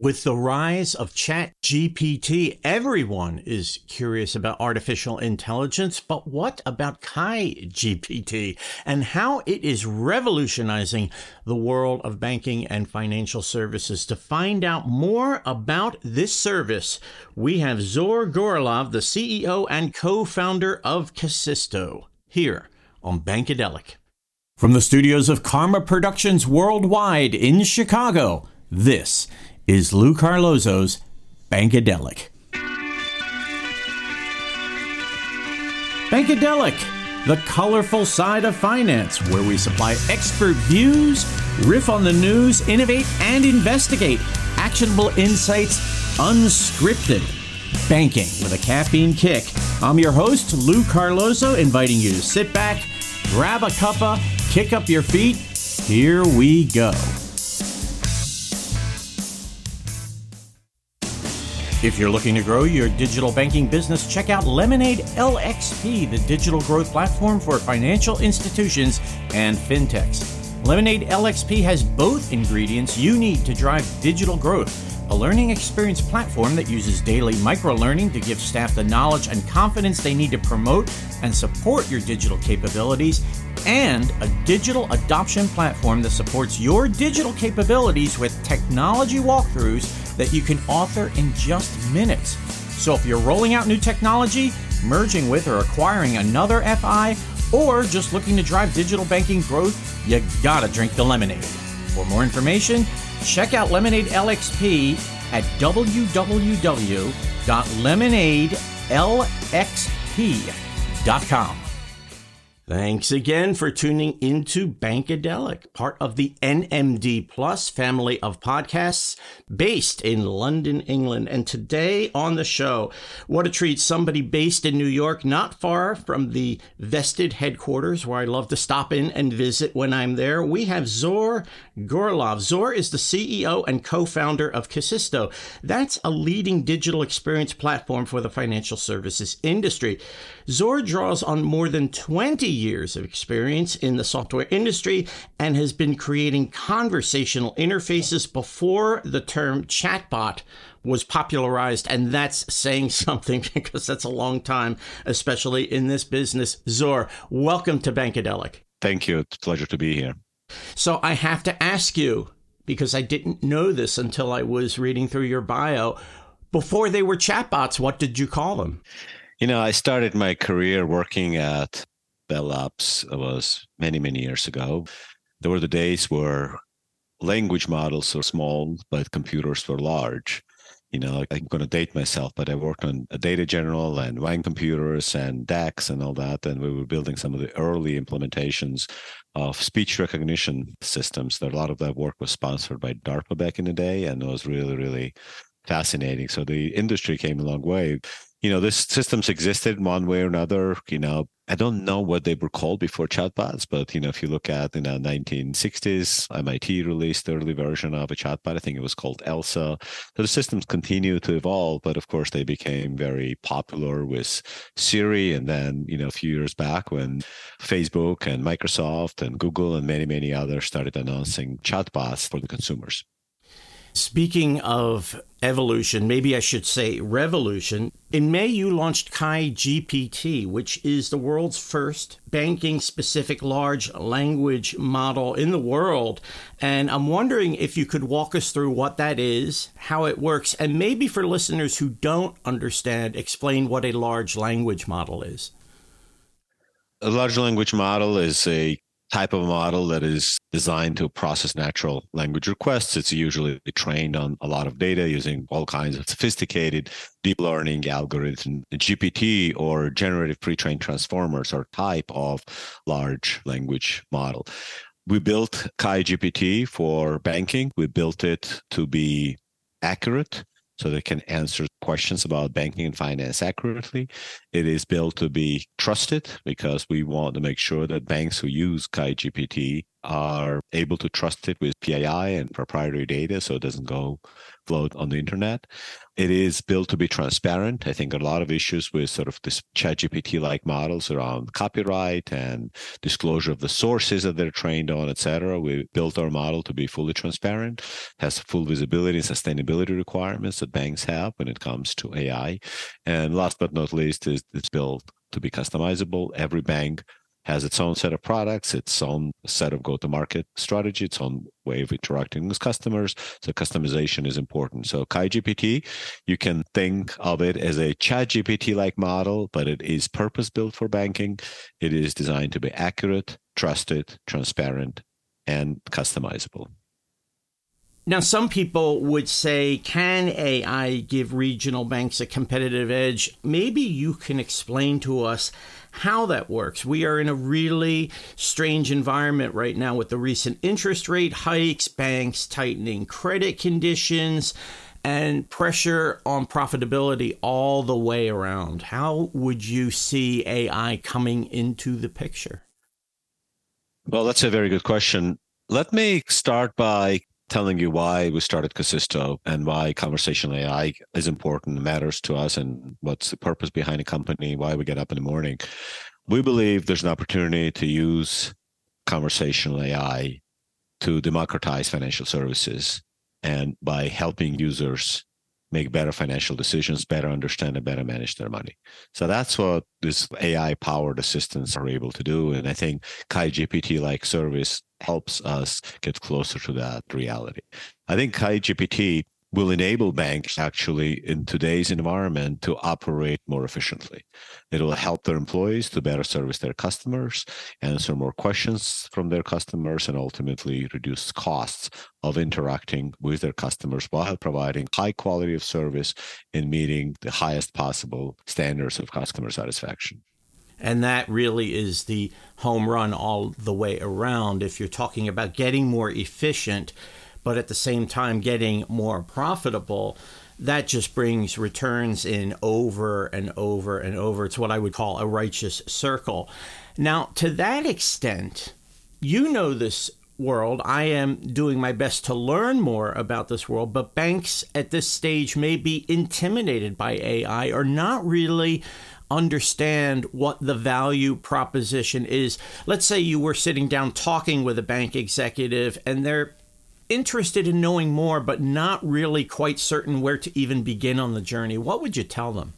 With the rise of ChatGPT, everyone is curious about artificial intelligence, but what about Kai GPT and how it is revolutionizing the world of banking and financial services? To find out more about this service, we have Zor Gorelov, the CEO and co-founder of Kasisto, here on Bankadelic. From the studios of Karma Productions Worldwide in Chicago, this is Lou Carlozo's Bankadelic. Bankadelic, the colorful side of finance, where we supply expert views, riff on the news, innovate, and investigate actionable insights unscripted. Banking with a caffeine kick. I'm your host, Lou Carlozo, inviting you to sit back, grab a cuppa, kick up your feet. Here we go. If you're looking to grow your digital banking business, check out Lemonade LXP, the digital growth platform for financial institutions and fintechs. Lemonade LXP has both ingredients you need to drive digital growth a learning experience platform that uses daily micro learning to give staff the knowledge and confidence they need to promote and support your digital capabilities, and a digital adoption platform that supports your digital capabilities with technology walkthroughs that you can author in just minutes. So if you're rolling out new technology, merging with or acquiring another FI, or just looking to drive digital banking growth, you gotta drink the lemonade. For more information, check out Lemonade LXP at www.lemonadelxp.com. Thanks again for tuning into Bankadelic, part of the NMD Plus family of podcasts based in London, England. And today on the show, what a treat, somebody based in New York, not far from the vested headquarters where I love to stop in and visit when I'm there. We have Zor Gorelov. Zor is the CEO and co-founder of Kasisto. That's a leading digital experience platform for the financial services industry. Zor draws on more than 20 years of experience in the software industry and has been creating conversational interfaces before the term chatbot was popularized. And that's saying something because that's a long time, especially in this business. Zor, welcome to Bankadelic. Thank you. It's a pleasure to be here. So I have to ask you, because I didn't know this until I was reading through your bio. Before they were chatbots, what did you call them? You know, I started my career working at Bell Labs. Was many, many years ago. There were the days where language models were small, but computers were large. You know, I'm going to date myself, but I worked on a Data General and Wang computers and DAX and all that. And we were building some of the early implementations of speech recognition systems. A lot of that work was sponsored by DARPA back in the day, and it was really, really fascinating. So the industry came a long way you know, this systems existed one way or another. You know, I don't know what they were called before chatbots, but you know, if you look at you know 1960s, MIT released the early version of a chatbot. I think it was called Eliza. So the systems continue to evolve, but of course they became very popular with Siri, and then you know a few years back when Facebook and Microsoft and Google and many many others started announcing chatbots for the consumers. Speaking of evolution, maybe I should say revolution, in May you launched Kai GPT, which is the world's first banking specific large language model in the world. And I'm wondering if you could walk us through what that is, how it works, and maybe for listeners who don't understand, explain what a large language model is. A large language model is a type of model that is designed to process natural language requests. It's usually trained on a lot of data using all kinds of sophisticated deep learning algorithms. GPT or generative pre-trained transformers are type of large language model. We built Kai GPT for banking. We built it to be accurate so they can answer questions about banking and finance accurately. It is built to be trusted because we want to make sure that banks who use Kai GPT are able to trust it with PII and proprietary data so it doesn't go float on the internet. It is built to be transparent. I think a lot of issues with sort of this chat GPT like models around copyright and disclosure of the sources that they're trained on, et cetera. We built our model to be fully transparent, has full visibility and sustainability requirements that banks have when it comes to AI. And last but not least, is it's built to be customizable. Every bank has its own set of products, its own set of go to market strategy, its own way of interacting with customers. So customization is important. So KaiGPT, you can think of it as a chat GPT like model, but it is purpose built for banking. It is designed to be accurate, trusted, transparent, and customizable. Now, some people would say, can AI give regional banks a competitive edge? Maybe you can explain to us how that works. We are in a really strange environment right now with the recent interest rate hikes, banks tightening credit conditions, and pressure on profitability all the way around. How would you see AI coming into the picture? Well, that's a very good question. Let me start by telling you why we started Kasisto and why conversational AI is important, matters to us, and what's the purpose behind a company, why we get up in the morning. We believe there's an opportunity to use conversational AI to democratize financial services and by helping users make better financial decisions, better understand and better manage their money. So that's what this AI powered assistants are able to do. And I think Kai GPT like service helps us get closer to that reality. I think Kai GPT will enable banks actually in today's environment to operate more efficiently. It will help their employees to better service their customers, answer more questions from their customers, and ultimately reduce costs of interacting with their customers while providing high quality of service and meeting the highest possible standards of customer satisfaction. And that really is the home run all the way around. If you're talking about getting more efficient, but at the same time getting more profitable, that just brings returns in over and over and over. It's what I would call a righteous circle. Now, to that extent, you know this world. I am doing my best to learn more about this world, but banks at this stage may be intimidated by AI or not really understand what the value proposition is. Let's say you were sitting down talking with a bank executive and they're interested in knowing more, but not really quite certain where to even begin on the journey, what would you tell them?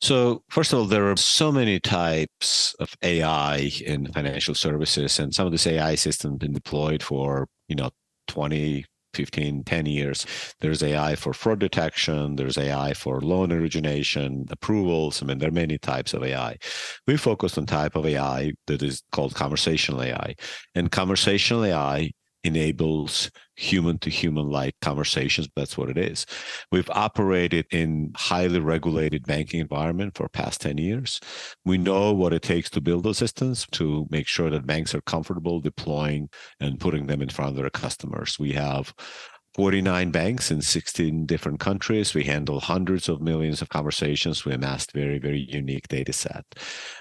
So, first of all, there are so many types of AI in financial services, and some of this AI system has been deployed for, you know, 20, 15, 10 years. There's AI for fraud detection, there's AI for loan origination, approvals. I mean, there are many types of AI. We focused on type of AI that is called conversational AI. And conversational AI enables human to human like conversations that's what it is we've operated in highly regulated banking environment for past 10 years we know what it takes to build those systems to make sure that banks are comfortable deploying and putting them in front of their customers we have 49 banks in 16 different countries. We handle hundreds of millions of conversations. We amassed very, very unique data set.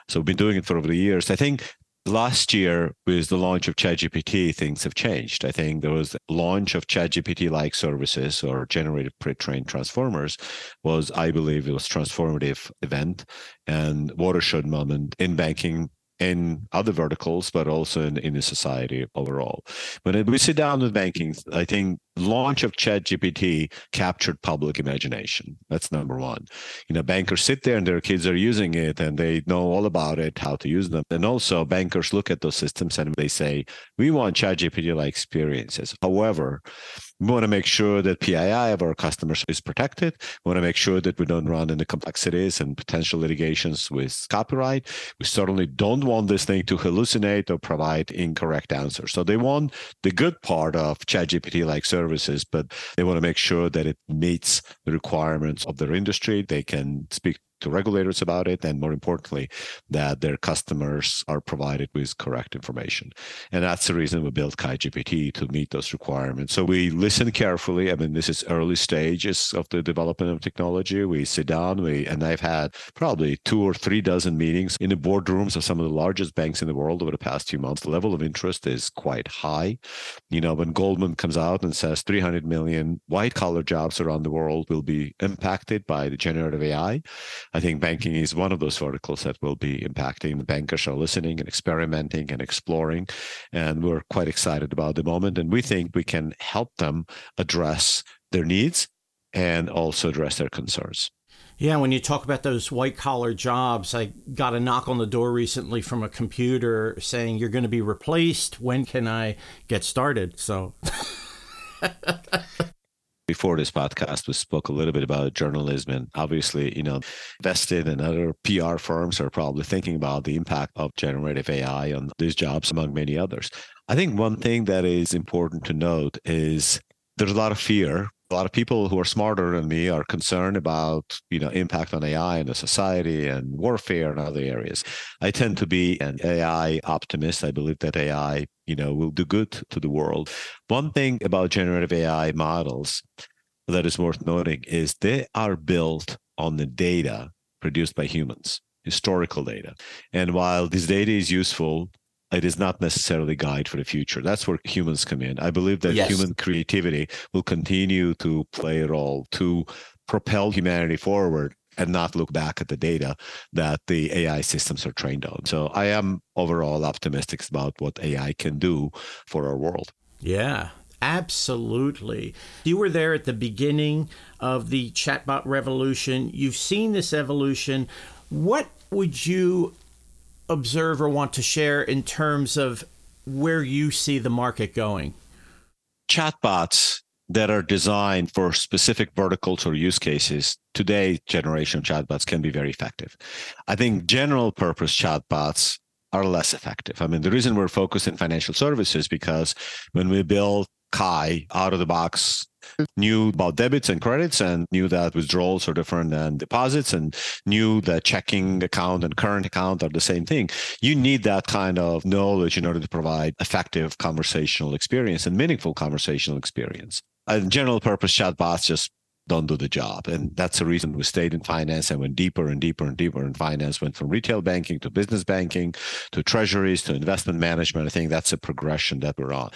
So we've been doing it for over the years. I think last year with the launch of ChatGPT, things have changed. I think there was launch of ChatGPT like services or generated pre-trained transformers was, I believe, it was transformative event and watershed moment in banking in other verticals, but also in, in the society overall. When we sit down with banking, I think launch of ChatGPT captured public imagination. That's number one. You know, bankers sit there and their kids are using it and they know all about it, how to use them. And also bankers look at those systems and they say, we want ChatGPT-like experiences. However, we want to make sure that PII of our customers is protected. We want to make sure that we don't run into complexities and potential litigations with copyright. We certainly don't want this thing to hallucinate or provide incorrect answers. So they want the good part of ChatGPT like services, but they want to make sure that it meets the requirements of their industry. They can speak to regulators about it, and more importantly, that their customers are provided with correct information. And that's the reason we built KaiGPT to meet those requirements. So we listen carefully. I mean, this is early stages of the development of technology. We sit down, we and I've had probably two or three dozen meetings in the boardrooms of some of the largest banks in the world over the past few months. The level of interest is quite high. You know, when Goldman comes out and says 300 million white collar jobs around the world will be impacted by the generative AI, I think banking is one of those verticals that will be impacting. The bankers are listening and experimenting and exploring. And we're quite excited about the moment. And we think we can help them address their needs and also address their concerns. Yeah, when you talk about those white collar jobs, I got a knock on the door recently from a computer saying you're going to be replaced. When can I get started? So before this podcast, we spoke a little bit about journalism. And obviously, you know, Vested and other PR firms are probably thinking about the impact of generative AI on these jobs, among many others. I think one thing that is important to note is there's a lot of fear a lot of people who are smarter than me are concerned about you know impact on AI in the society and warfare and other areas. I tend to be an AI optimist. I believe that AI you know will do good to the world. One thing about generative AI models that is worth noting is they are built on the data produced by humans historical data. And while this data is useful it is not necessarily guide for the future. That's where humans come in. I believe that yes. human creativity will continue to play a role to propel humanity forward and not look back at the data that the AI systems are trained on. So I am overall optimistic about what AI can do for our world. Yeah, Absolutely. You were there at the beginning of the chatbot revolution. You've seen this evolution. What would you observe or want to share in terms of where you see the market going? Chatbots that are designed for specific verticals or use cases, today generation chatbots can be very effective. I think general purpose chatbots are less effective. I mean, the reason we're focused in financial services because when we build Kai out of the box knew about debits and credits and knew that withdrawals are different than deposits and knew that checking account and current account are the same thing. You need that kind of knowledge in order to provide effective conversational experience and meaningful conversational experience. And general purpose chatbots just don't do the job. And that's the reason we stayed in finance and went deeper and deeper and deeper in finance, went from retail banking to business banking to treasuries to investment management. I think that's a progression that we're on.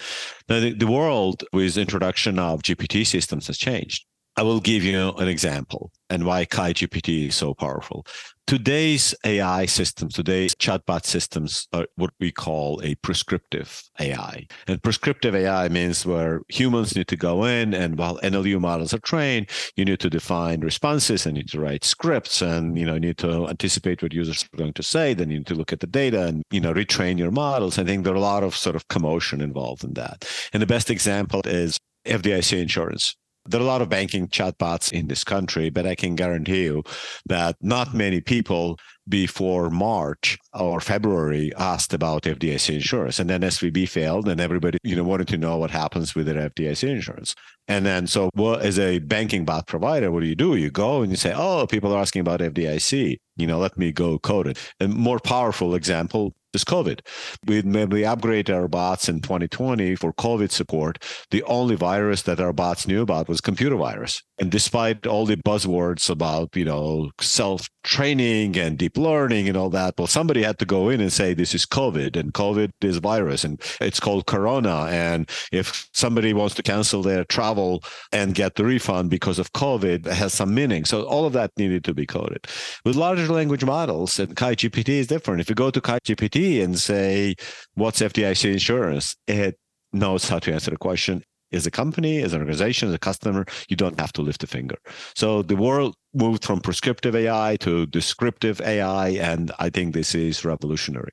Now, the, the world with introduction of GPT systems has changed. I will give you an example and why KaiGPT is so powerful. Today's AI systems, today's chatbot systems are what we call a prescriptive AI. And prescriptive AI means where humans need to go in and while NLU models are trained, you need to define responses and you need to write scripts and you know need to anticipate what users are going to say. Then you need to look at the data and you know retrain your models. I think there are a lot of sort of commotion involved in that. And the best example is FDIC insurance there are a lot of banking chatbots in this country, but I can guarantee you that not many people before March or February asked about FDIC insurance. And then SVB failed and everybody, you know, wanted to know what happens with their FDIC insurance. And then so well, as a banking bot provider, what do you do? You go and you say, oh, people are asking about FDIC. You know, let me go code it. A more powerful example is COVID. We, we upgraded our bots in 2020 for COVID support, the only virus that our bots knew about was computer virus. And despite all the buzzwords about, you know, self training and deep learning and all that, well, somebody had to go in and say this is COVID and COVID is virus and it's called Corona. And if somebody wants to cancel their travel and get the refund because of COVID, it has some meaning. So all of that needed to be coded. With larger language models, and KaiGPT is different. If you go to KaiGPT and say, what's FDIC insurance? It knows how to answer the question. As a company, as an organization, as a customer, you don't have to lift a finger. So the world moved from prescriptive AI to descriptive AI, and I think this is revolutionary.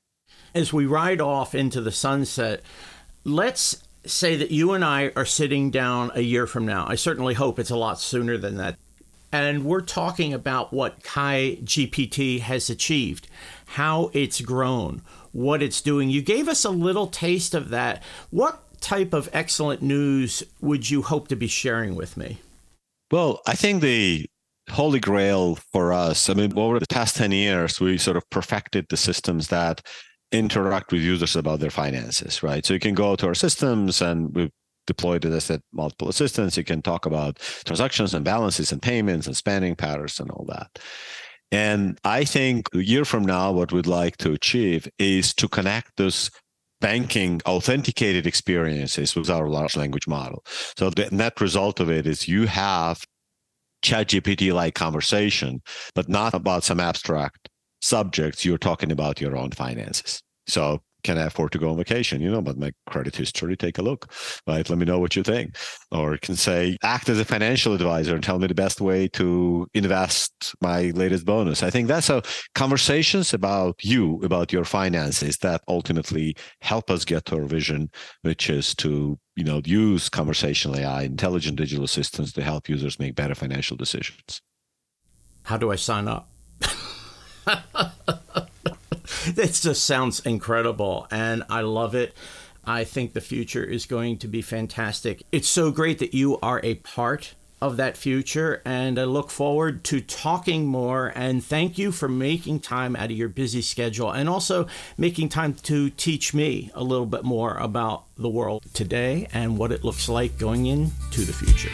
As we ride off into the sunset, let's say that you and I are sitting down a year from now. I certainly hope it's a lot sooner than that. And we're talking about what Kai GPT has achieved, how it's grown, what it's doing. You gave us a little taste of that. What type of excellent news would you hope to be sharing with me? Well, I think the holy grail for us. I mean, over the past 10 years, we sort of perfected the systems that interact with users about their finances, right? So you can go to our systems and we've deployed it as multiple assistants. You can talk about transactions and balances and payments and spending patterns and all that. And I think a year from now, what we'd like to achieve is to connect those banking authenticated experiences with our large language model. So the net result of it is you have ChatGPT like conversation, but not about some abstract subjects. You're talking about your own finances. So can I afford to go on vacation? You know, but my credit history, take a look, right? Let me know what you think. Or can say, act as a financial advisor and tell me the best way to invest my latest bonus. I think that's how conversations about you, about your finances that ultimately help us get to our vision, which is to, you know, use conversational AI, intelligent digital assistants to help users make better financial decisions. How do I sign up? this just sounds incredible and I love it. I think the future is going to be fantastic. It's so great that you are a part of that future and I look forward to talking more and thank you for making time out of your busy schedule and also making time to teach me a little bit more about the world today and what it looks like going into the future.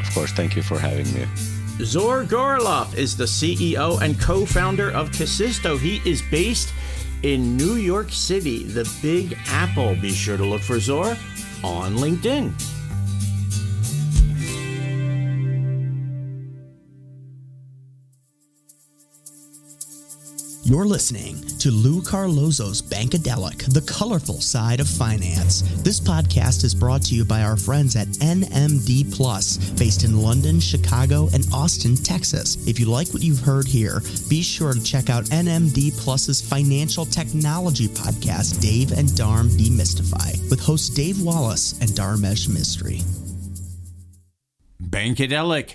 Of course, thank you for having me. Zor Gorelov is the CEO and co founder of Kasisto. He is based in New York City, the Big Apple. Be sure to look for Zor on LinkedIn. You're listening to Lou Carlozo's Bankadelic, the colorful side of finance. This podcast is brought to you by our friends at NMD Plus, based in London, Chicago, and Austin, Texas. If you like what you've heard here, be sure to check out NMD Plus's financial technology podcast, Dave and Dharm Demystify, with hosts Dave Wallace and Dharmesh Mistry. Bankadelic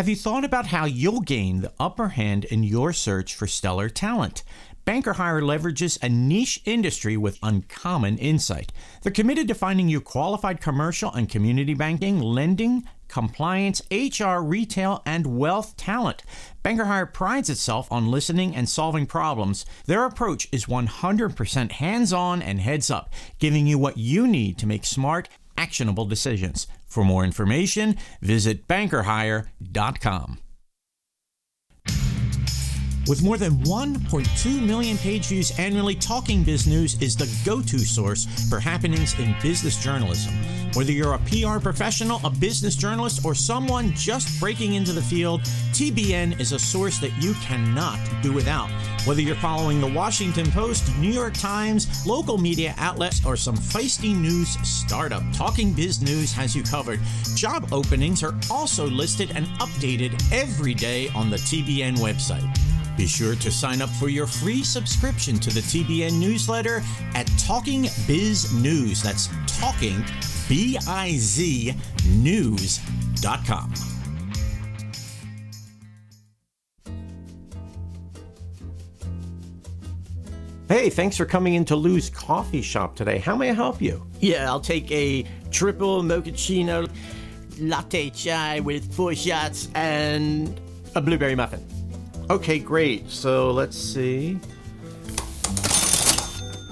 Have you thought about how you'll gain the upper hand in your search for stellar talent? Banker Hire leverages a niche industry with uncommon insight. They're committed to finding you qualified commercial and community banking, lending, compliance, HR, retail, and wealth talent. Banker Hire prides itself on listening and solving problems. Their approach is 100% hands on and heads up, giving you what you need to make smart, actionable decisions. For more information, visit bankerhire.com. With more than 1.2 million page views annually, Talking Biz News is the go to source for happenings in business journalism. Whether you're a PR professional, a business journalist, or someone just breaking into the field, TBN is a source that you cannot do without. Whether you're following the Washington Post, New York Times, local media outlets, or some feisty news startup, Talking Biz News has you covered. Job openings are also listed and updated every day on the TBN website. Be sure to sign up for your free subscription to the TBN newsletter at Talking Biz News. That's Talking B I Z News.com. Hey, thanks for coming into Lou's coffee shop today. How may I help you? Yeah, I'll take a triple mochaccino latte chai with four shots and a blueberry muffin. Okay, great. So let's see.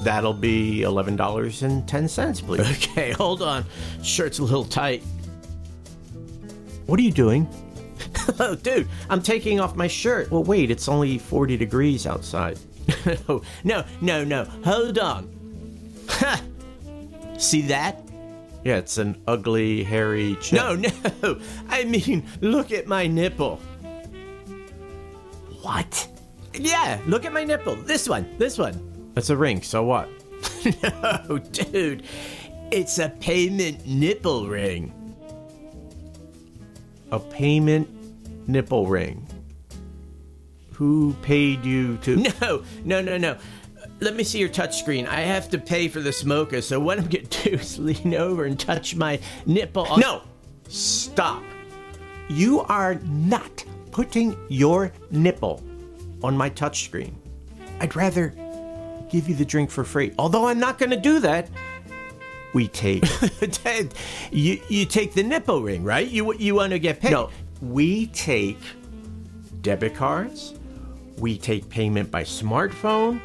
That'll be $11.10, please. Okay, hold on. Shirt's a little tight. What are you doing? oh, dude, I'm taking off my shirt. Well, wait, it's only 40 degrees outside. no, no, no, no. Hold on. Ha! See that? Yeah, it's an ugly, hairy chip. No, no. I mean, look at my nipple. What? Yeah, look at my nipple. This one, this one. It's a ring, so what? no, dude. It's a payment nipple ring. A payment nipple ring. Who paid you to? No, no, no, no. Let me see your touchscreen. I have to pay for the smoker, so what I'm gonna do is lean over and touch my nipple. No! Stop. You are not putting your nipple on my touchscreen. I'd rather give you the drink for free. Although I'm not gonna do that. We take you you take the nipple ring, right? You you want to get paid. No, we take debit cards. We take payment by smartphone.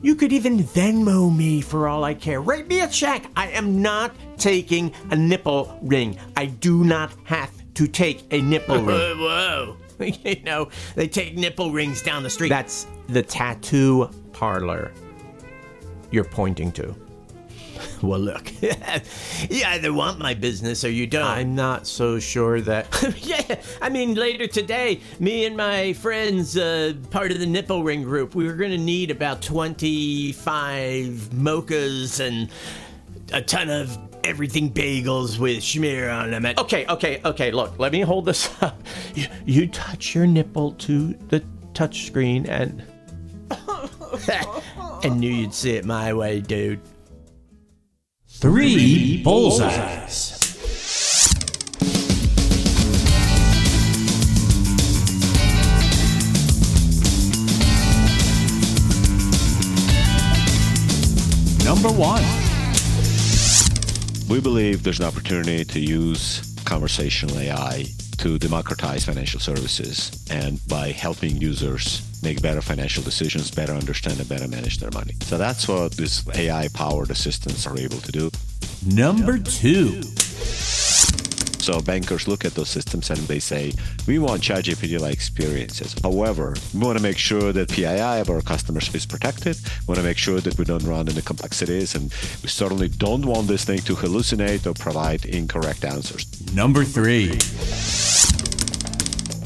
You could even Venmo me for all I care. Write me a check. I am not taking a nipple ring. I do not have to take a nipple ring. Whoa. you know, they take nipple rings down the street. That's the tattoo parlor you're pointing to. Well, look, you either want my business or you don't. I'm not so sure that. yeah, I mean, later today, me and my friends, uh, part of the nipple ring group, we were going to need about 25 mochas and a ton of everything bagels with schmear on them. Okay, okay, okay. Look, let me hold this up. You, you touch your nipple to the touch screen and. I knew you'd see it my way, dude. Three bullseyes. Number one. We believe there's an opportunity to use conversational AI to democratize financial services and by helping users make better financial decisions, better understand and better manage their money. So that's what these AI powered assistants are able to do. Number two. So bankers look at those systems and they say, we want ChatGPT-like experiences. However, we want to make sure that PII of our customers is protected. We want to make sure that we don't run into complexities, and we certainly don't want this thing to hallucinate or provide incorrect answers. Number three.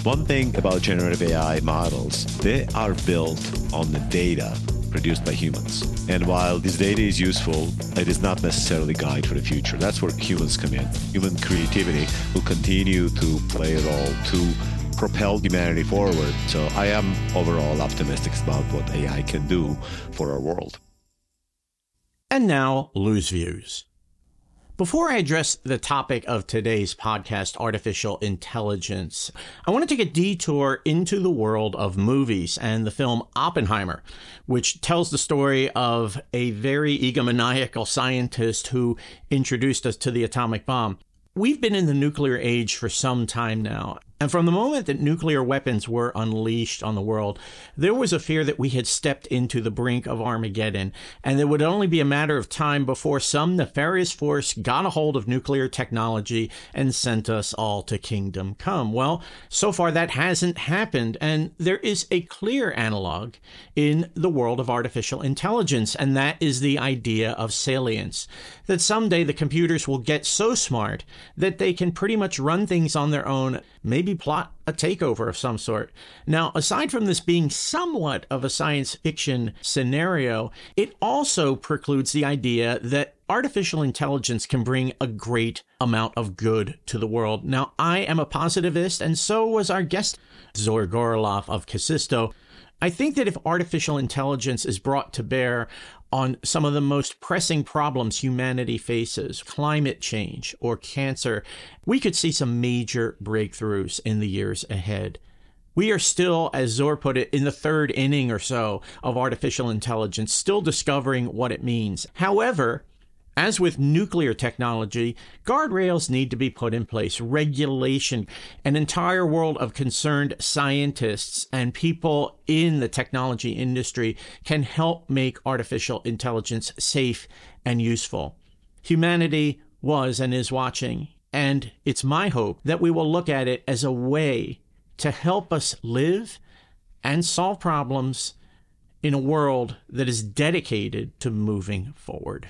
One thing about generative AI models, they are built on the data produced by humans. And while this data is useful, it is not necessarily guide for the future. That's where humans come in. Human creativity will continue to play a role to propel humanity forward. So I am overall optimistic about what AI can do for our world. And now, Lou's Views. Before I address the topic of today's podcast, artificial intelligence, I want to take a detour into the world of movies and the film Oppenheimer, which tells the story of a very egomaniacal scientist who introduced us to the atomic bomb. We've been in the nuclear age for some time now, and from the moment that nuclear weapons were unleashed on the world, there was a fear that we had stepped into the brink of Armageddon, and it would only be a matter of time before some nefarious force got a hold of nuclear technology and sent us all to kingdom come. Well, so far that hasn't happened, and there is a clear analog in the world of artificial intelligence, and that is the idea of sentience. That someday the computers will get so smart that they can pretty much run things on their own maybe plot a takeover of some sort. Now, aside from this being somewhat of a science fiction scenario, it also precludes the idea that artificial intelligence can bring a great amount of good to the world. Now, I am a positivist, and so was our guest, Zor Gorelov of Kasisto. I think that if artificial intelligence is brought to bear on some of the most pressing problems humanity faces, climate change or cancer, we could see some major breakthroughs in the years ahead. We are still, as Zor put it, in the third inning or so of artificial intelligence, still discovering what it means. However, as with nuclear technology, guardrails need to be put in place, regulation. An entire world of concerned scientists and people in the technology industry can help make artificial intelligence safe and useful. Humanity was and is watching, and it's my hope that we will look at it as a way to help us live and solve problems in a world that is dedicated to moving forward.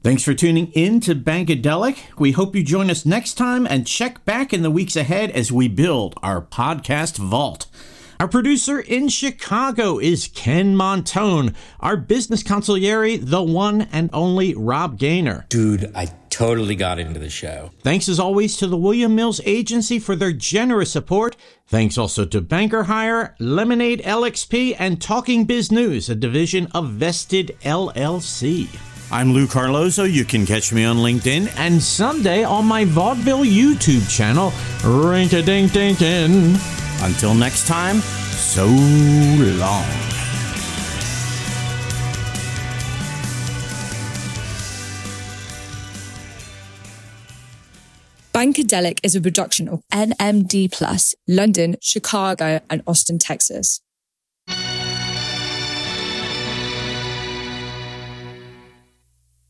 Thanks for tuning in to Bankadelic. We hope you join us next time and check back in the weeks ahead as we build our podcast vault. Our producer in Chicago is Ken Montone. Our business consigliere, the one and only Rob Gaynor. Dude, I totally got into the show. Thanks as always to the William Mills Agency for their generous support. Thanks also to Banker Hire, Lemonade LXP, and Talking Biz News, a division of Vested LLC. I'm Lou Carlozo. You can catch me on LinkedIn and someday on my vaudeville YouTube channel, Ring a Ding Ding Ding. Until next time, so long. Bankadelic is a production of NMD Plus, London, Chicago, and Austin, Texas.